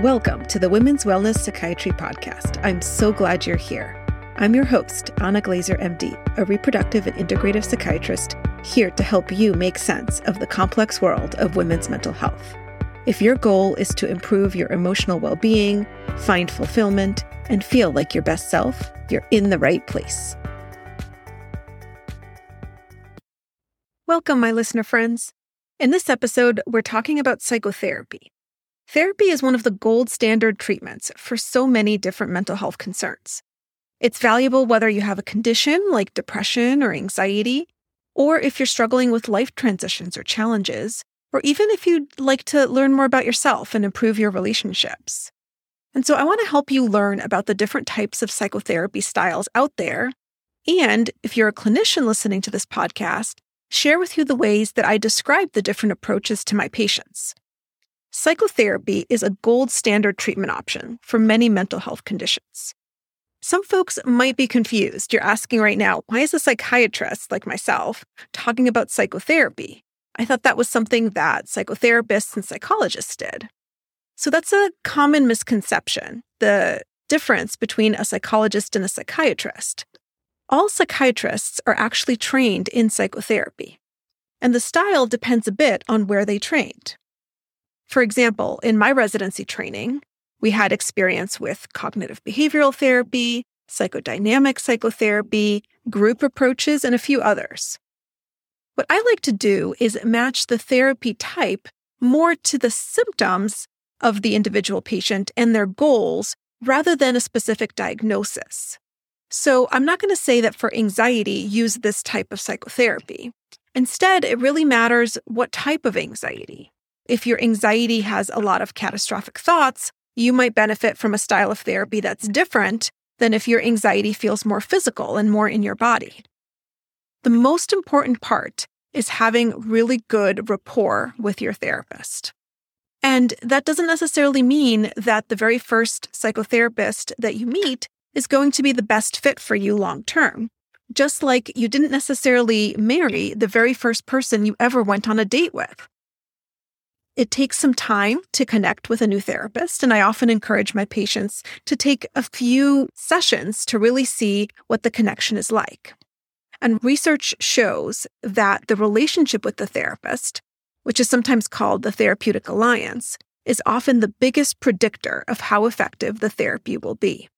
Welcome to the Women's Wellness Psychiatry Podcast. I'm so glad you're here. I'm your host, Anna Glezer, MD, a reproductive and integrative psychiatrist here to help you make sense of the complex world of women's mental health. If your goal is to improve your emotional well being, find fulfillment, and feel like your best self, you're in the right place. Welcome, my listener friends. In this episode, we're talking about psychotherapy. Therapy is one of the gold standard treatments for so many different mental health concerns. It's valuable whether you have a condition like depression or anxiety, or if you're struggling with life transitions or challenges, or even if you'd like to learn more about yourself and improve your relationships. And so I want to help you learn about the different types of psychotherapy styles out there. And if you're a clinician listening to this podcast, share with you the ways that I describe the different approaches to my patients. Psychotherapy is a gold standard treatment option for many mental health conditions. Some folks might be confused. You're asking right now, why is a psychiatrist like myself talking about psychotherapy? I thought that was something that psychotherapists and psychologists did. So that's a common misconception the difference between a psychologist and a psychiatrist. All psychiatrists are actually trained in psychotherapy, and the style depends a bit on where they trained. For example, in my residency training, we had experience with cognitive behavioral therapy, psychodynamic psychotherapy, group approaches, and a few others. What I like to do is match the therapy type more to the symptoms of the individual patient and their goals rather than a specific diagnosis. So I'm not going to say that for anxiety, use this type of psychotherapy. Instead, it really matters what type of anxiety. If your anxiety has a lot of catastrophic thoughts, you might benefit from a style of therapy that's different than if your anxiety feels more physical and more in your body. The most important part is having really good rapport with your therapist. And that doesn't necessarily mean that the very first psychotherapist that you meet is going to be the best fit for you long term. Just like you didn't necessarily marry the very first person you ever went on a date with. It takes some time to connect with a new therapist, and I often encourage my patients to take a few sessions to really see what the connection is like. And research shows that the relationship with the therapist, which is sometimes called the therapeutic alliance, is often the biggest predictor of how effective the therapy will be.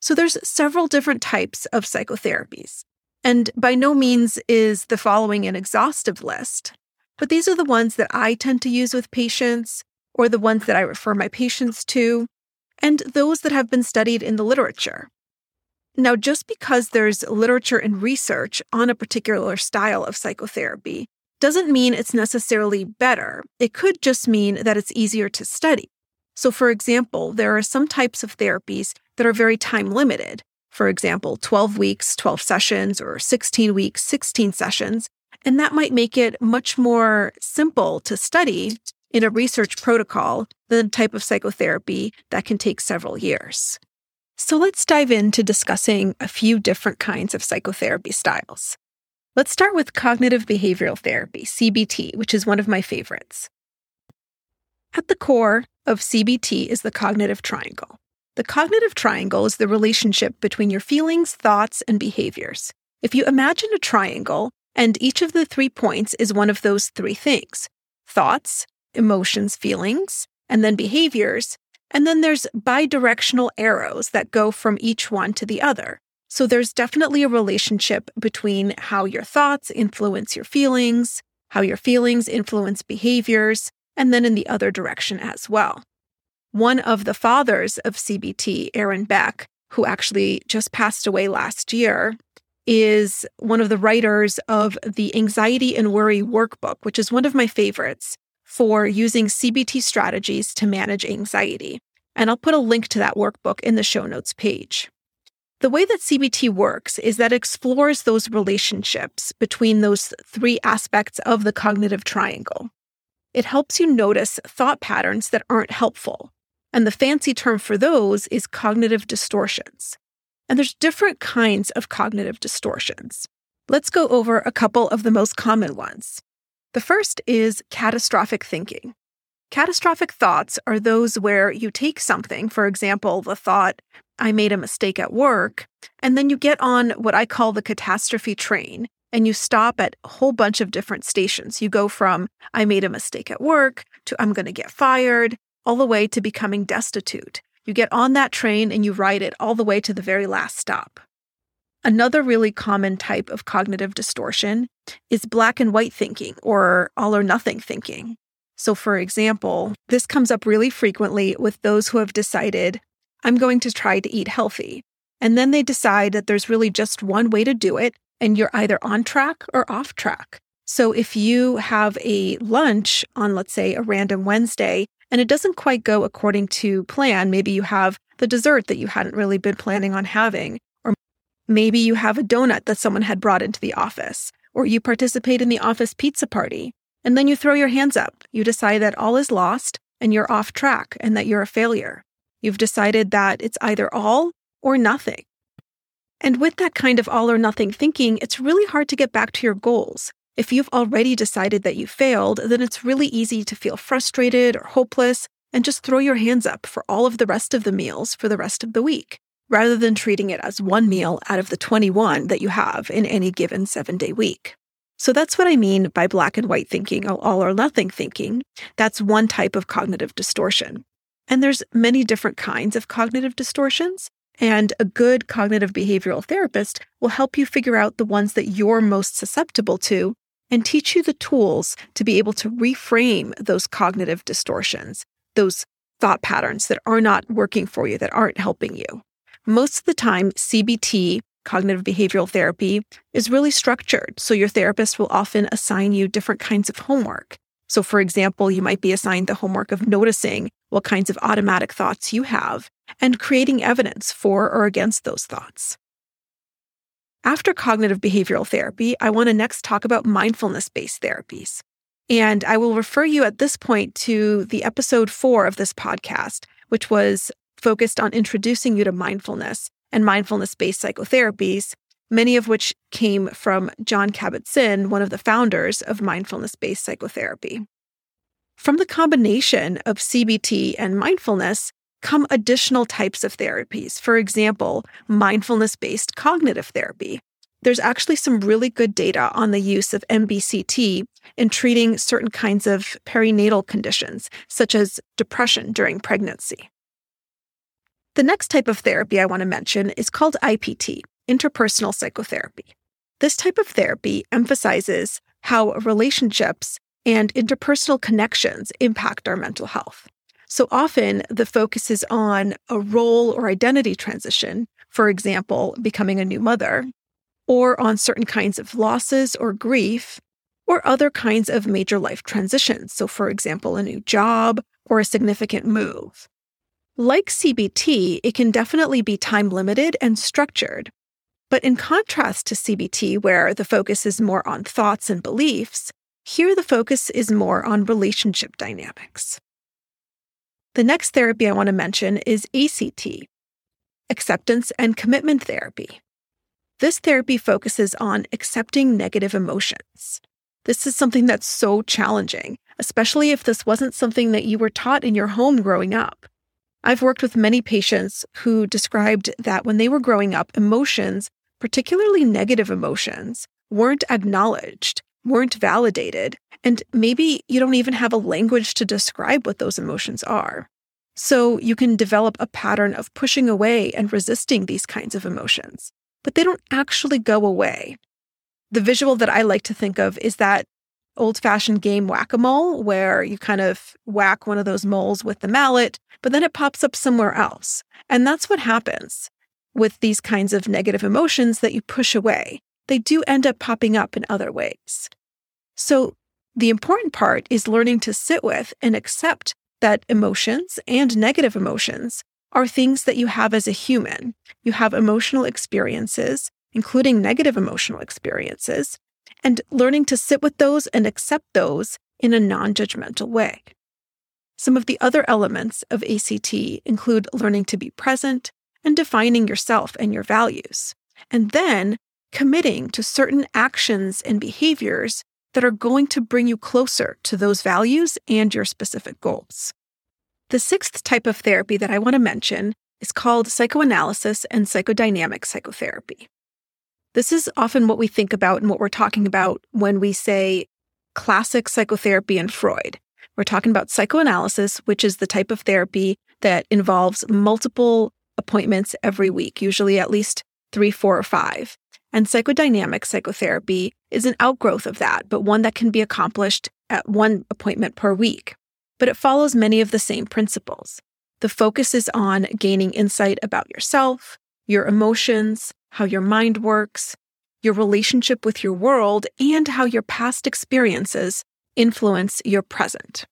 So there's several different types of psychotherapies. And by no means is the following an exhaustive list. But these are the ones that I tend to use with patients or the ones that I refer my patients to, and those that have been studied in the literature. Now, just because there's literature and research on a particular style of psychotherapy doesn't mean it's necessarily better. It could just mean that it's easier to study. So, for example, there are some types of therapies that are very time limited. For example, 12 weeks, 12 sessions, or 16 weeks, 16 sessions. And that might make it much more simple to study in a research protocol than the type of psychotherapy that can take several years. So let's dive into discussing a few different kinds of psychotherapy styles. Let's start with cognitive behavioral therapy, CBT, which is one of my favorites. At the core of CBT is the cognitive triangle. The cognitive triangle is the relationship between your feelings, thoughts, and behaviors. If you imagine a triangle, and each of the three points is one of those three things thoughts, emotions, feelings, and then behaviors. And then there's bidirectional arrows that go from each one to the other. So there's definitely a relationship between how your thoughts influence your feelings, how your feelings influence behaviors, and then in the other direction as well. One of the fathers of CBT, Aaron Beck, who actually just passed away last year, is one of the writers of the Anxiety and Worry Workbook, which is one of my favorites for using CBT strategies to manage anxiety. And I'll put a link to that workbook in the show notes page. The way that CBT works is that it explores those relationships between those three aspects of the cognitive triangle. It helps you notice thought patterns that aren't helpful. And the fancy term for those is cognitive distortions. And there's different kinds of cognitive distortions. Let's go over a couple of the most common ones. The first is catastrophic thinking. Catastrophic thoughts are those where you take something, for example, the thought, I made a mistake at work, and then you get on what I call the catastrophe train and you stop at a whole bunch of different stations. You go from, I made a mistake at work to, I'm going to get fired, all the way to becoming destitute. You get on that train and you ride it all the way to the very last stop. Another really common type of cognitive distortion is black and white thinking or all or nothing thinking. So, for example, this comes up really frequently with those who have decided, I'm going to try to eat healthy. And then they decide that there's really just one way to do it, and you're either on track or off track. So, if you have a lunch on, let's say, a random Wednesday, and it doesn't quite go according to plan, maybe you have the dessert that you hadn't really been planning on having, or maybe you have a donut that someone had brought into the office, or you participate in the office pizza party, and then you throw your hands up. You decide that all is lost and you're off track and that you're a failure. You've decided that it's either all or nothing. And with that kind of all or nothing thinking, it's really hard to get back to your goals. If you've already decided that you failed, then it's really easy to feel frustrated or hopeless and just throw your hands up for all of the rest of the meals for the rest of the week, rather than treating it as one meal out of the 21 that you have in any given seven day week. So that's what I mean by black and white thinking, all or nothing thinking. That's one type of cognitive distortion. And there's many different kinds of cognitive distortions. And a good cognitive behavioral therapist will help you figure out the ones that you're most susceptible to and teach you the tools to be able to reframe those cognitive distortions, those thought patterns that are not working for you, that aren't helping you. Most of the time, CBT cognitive behavioral therapy is really structured. So your therapist will often assign you different kinds of homework. So, for example, you might be assigned the homework of noticing what kinds of automatic thoughts you have and creating evidence for or against those thoughts. After cognitive behavioral therapy, I want to next talk about mindfulness based therapies. And I will refer you at this point to the episode four of this podcast, which was focused on introducing you to mindfulness and mindfulness based psychotherapies, many of which came from Jon Kabat Zinn, one of the founders of mindfulness based psychotherapy. From the combination of CBT and mindfulness come additional types of therapies. For example, mindfulness based cognitive therapy. There's actually some really good data on the use of MBCT in treating certain kinds of perinatal conditions, such as depression during pregnancy. The next type of therapy I want to mention is called IPT, interpersonal psychotherapy. This type of therapy emphasizes how relationships and interpersonal connections impact our mental health. So often the focus is on a role or identity transition, for example, becoming a new mother, or on certain kinds of losses or grief, or other kinds of major life transitions. So, for example, a new job or a significant move. Like CBT, it can definitely be time limited and structured. But in contrast to CBT, where the focus is more on thoughts and beliefs, here the focus is more on relationship dynamics. The next therapy I want to mention is ACT, acceptance and commitment therapy. This therapy focuses on accepting negative emotions. This is something that's so challenging, especially if this wasn't something that you were taught in your home growing up. I've worked with many patients who described that when they were growing up, emotions, particularly negative emotions, weren't acknowledged, weren't validated, and maybe you don't even have a language to describe what those emotions are. So you can develop a pattern of pushing away and resisting these kinds of emotions, but they don't actually go away. The visual that I like to think of is that old fashioned game whack a mole, where you kind of whack one of those moles with the mallet, but then it pops up somewhere else. And that's what happens with these kinds of negative emotions that you push away. They do end up popping up in other ways. So the important part is learning to sit with and accept that emotions and negative emotions are things that you have as a human. You have emotional experiences, including negative emotional experiences, and learning to sit with those and accept those in a non judgmental way. Some of the other elements of ACT include learning to be present and defining yourself and your values, and then committing to certain actions and behaviors that are going to bring you closer to those values and your specific goals. The sixth type of therapy that I want to mention is called psychoanalysis and psychodynamic psychotherapy. This is often what we think about and what we're talking about when we say classic psychotherapy and Freud. We're talking about psychoanalysis, which is the type of therapy that involves multiple appointments every week, usually at least three, four, or five. And psychodynamic psychotherapy is an outgrowth of that, but one that can be accomplished at one appointment per week. But it follows many of the same principles. The focus is on gaining insight about yourself, your emotions, how your mind works, your relationship with your world, and how your past experiences influence your present.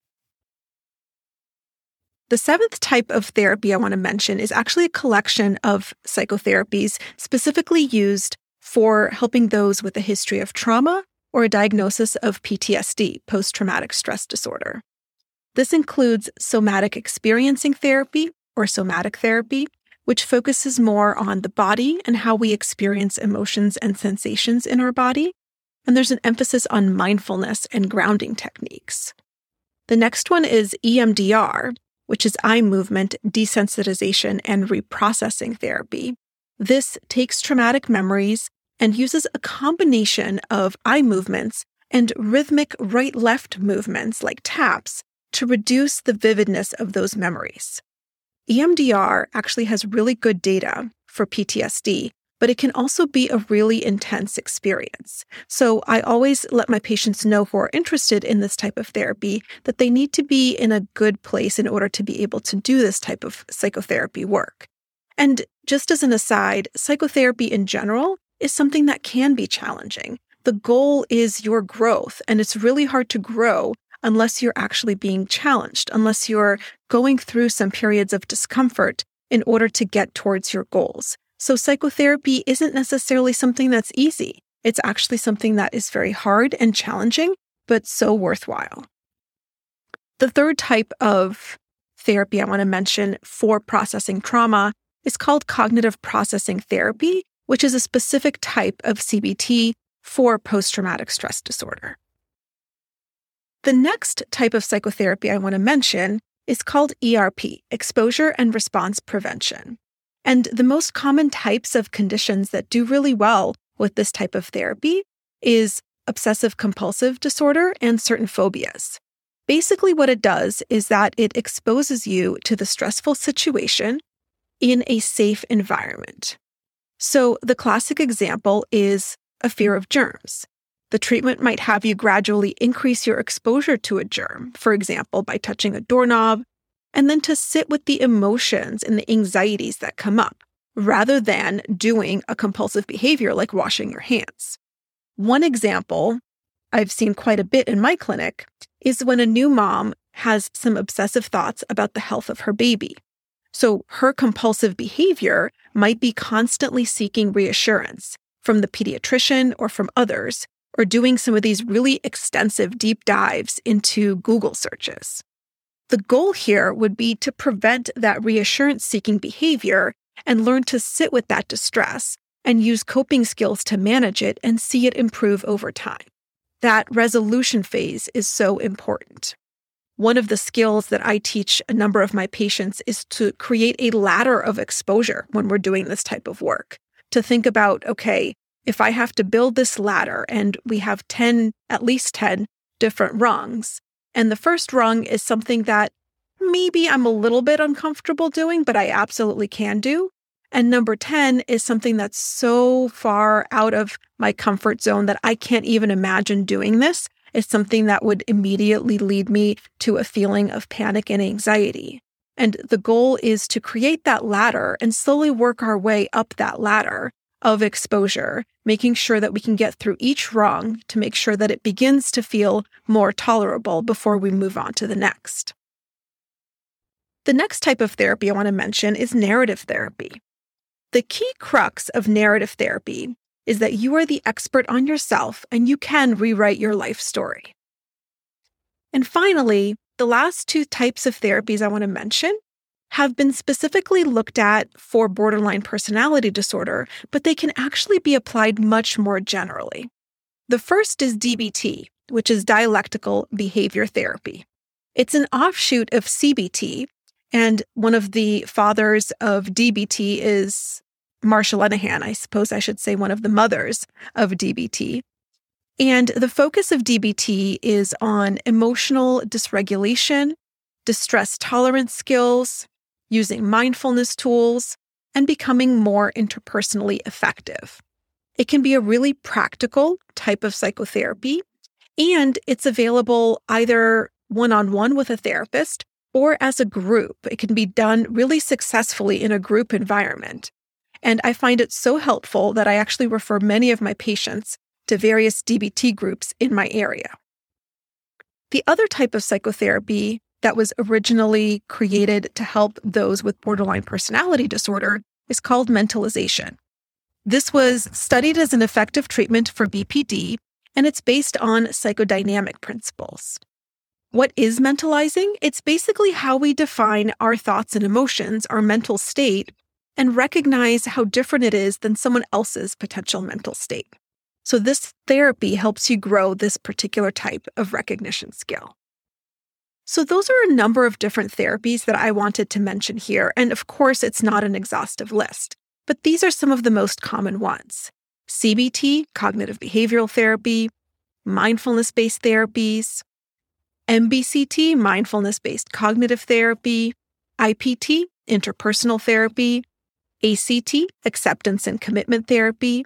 The seventh type of therapy I want to mention is actually a collection of psychotherapies specifically used for helping those with a history of trauma or a diagnosis of PTSD, post traumatic stress disorder. This includes somatic experiencing therapy or somatic therapy, which focuses more on the body and how we experience emotions and sensations in our body. And there's an emphasis on mindfulness and grounding techniques. The next one is EMDR, which is eye movement desensitization and reprocessing therapy. This takes traumatic memories and uses a combination of eye movements and rhythmic right left movements like taps to reduce the vividness of those memories. EMDR actually has really good data for PTSD, but it can also be a really intense experience. So I always let my patients know who are interested in this type of therapy that they need to be in a good place in order to be able to do this type of psychotherapy work. And just as an aside, psychotherapy in general is something that can be challenging. The goal is your growth, and it's really hard to grow unless you're actually being challenged, unless you're going through some periods of discomfort in order to get towards your goals. So, psychotherapy isn't necessarily something that's easy. It's actually something that is very hard and challenging, but so worthwhile. The third type of therapy I want to mention for processing trauma is called cognitive processing therapy, which is a specific type of CBT for post traumatic stress disorder. The next type of psychotherapy I want to mention is called ERP, exposure and response prevention. And the most common types of conditions that do really well with this type of therapy is obsessive compulsive disorder and certain phobias. Basically, what it does is that it exposes you to the stressful situation in a safe environment. So, the classic example is a fear of germs. The treatment might have you gradually increase your exposure to a germ, for example, by touching a doorknob, and then to sit with the emotions and the anxieties that come up, rather than doing a compulsive behavior like washing your hands. One example I've seen quite a bit in my clinic is when a new mom has some obsessive thoughts about the health of her baby. So her compulsive behavior might be constantly seeking reassurance from the pediatrician or from others, or doing some of these really extensive deep dives into Google searches. The goal here would be to prevent that reassurance seeking behavior and learn to sit with that distress and use coping skills to manage it and see it improve over time. That resolution phase is so important. One of the skills that I teach a number of my patients is to create a ladder of exposure when we're doing this type of work. To think about, okay, if I have to build this ladder and we have 10, at least 10 different rungs, and the first rung is something that maybe I'm a little bit uncomfortable doing, but I absolutely can do. And number 10 is something that's so far out of my comfort zone that I can't even imagine doing this is something that would immediately lead me to a feeling of panic and anxiety. And the goal is to create that ladder and slowly work our way up that ladder of exposure, making sure that we can get through each rung to make sure that it begins to feel more tolerable before we move on to the next. The next type of therapy I want to mention is narrative therapy. The key crux of narrative therapy is that you are the expert on yourself and you can rewrite your life story. And finally, the last two types of therapies I want to mention have been specifically looked at for borderline personality disorder, but they can actually be applied much more generally. The first is DBT, which is dialectical behavior therapy. It's an offshoot of CBT, and one of the fathers of DBT is Marsha Linehan. I suppose I should say one of the mothers of DBT. And the focus of DBT is on emotional dysregulation, distress tolerance skills, using mindfulness tools, and becoming more interpersonally effective. It can be a really practical type of psychotherapy, and it's available either one on one with a therapist or as a group. It can be done really successfully in a group environment. And I find it so helpful that I actually refer many of my patients to various DBT groups in my area. The other type of psychotherapy that was originally created to help those with borderline personality disorder is called mentalization. This was studied as an effective treatment for BPD, and it's based on psychodynamic principles. What is mentalizing? It's basically how we define our thoughts and emotions, our mental state, and recognize how different it is than someone else's potential mental state. So, this therapy helps you grow this particular type of recognition skill. So, those are a number of different therapies that I wanted to mention here. And of course, it's not an exhaustive list, but these are some of the most common ones CBT, cognitive behavioral therapy, mindfulness based therapies, MBCT, mindfulness based cognitive therapy, IPT, interpersonal therapy, ACT, acceptance and commitment therapy,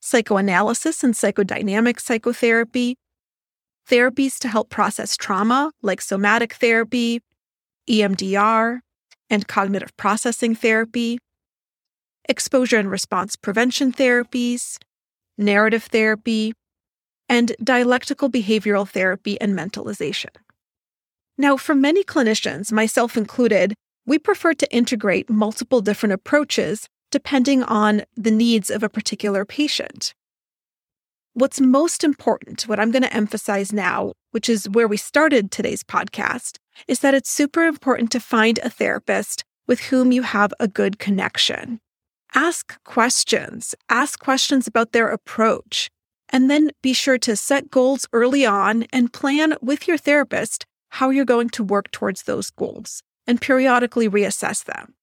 psychoanalysis and psychodynamic psychotherapy, therapies to help process trauma like somatic therapy, EMDR, and cognitive processing therapy, exposure and response prevention therapies, narrative therapy, and dialectical behavioral therapy and mentalization. Now, for many clinicians, myself included, we prefer to integrate multiple different approaches depending on the needs of a particular patient. What's most important, what I'm going to emphasize now, which is where we started today's podcast, is that it's super important to find a therapist with whom you have a good connection. Ask questions, ask questions about their approach, and then be sure to set goals early on and plan with your therapist how you're going to work towards those goals and periodically reassess them.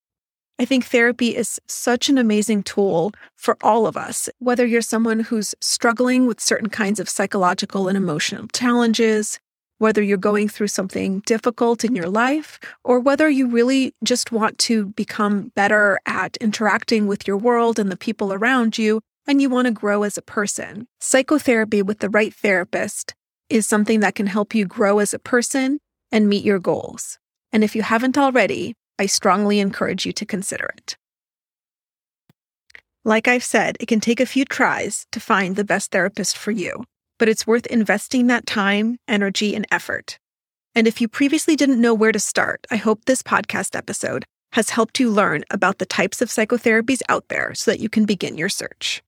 I think therapy is such an amazing tool for all of us, whether you're someone who's struggling with certain kinds of psychological and emotional challenges, whether you're going through something difficult in your life, or whether you really just want to become better at interacting with your world and the people around you, and you want to grow as a person. Psychotherapy with the right therapist is something that can help you grow as a person and meet your goals. And if you haven't already, I strongly encourage you to consider it. Like I've said, it can take a few tries to find the best therapist for you, but it's worth investing that time, energy, and effort. And if you previously didn't know where to start, I hope this podcast episode has helped you learn about the types of psychotherapies out there so that you can begin your search.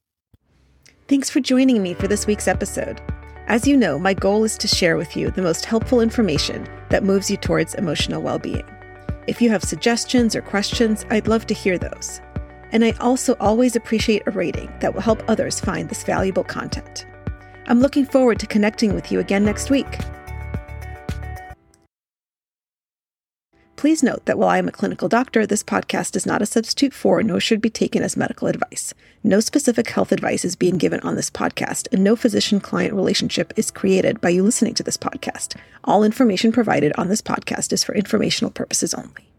Thanks for joining me for this week's episode. As you know, my goal is to share with you the most helpful information that moves you towards emotional well being. If you have suggestions or questions, I'd love to hear those. And I also always appreciate a rating that will help others find this valuable content. I'm looking forward to connecting with you again next week. Please note that while I am a clinical doctor, this podcast is not a substitute for nor should be taken as medical advice. No specific health advice is being given on this podcast, and no physician client relationship is created by you listening to this podcast. All information provided on this podcast is for informational purposes only.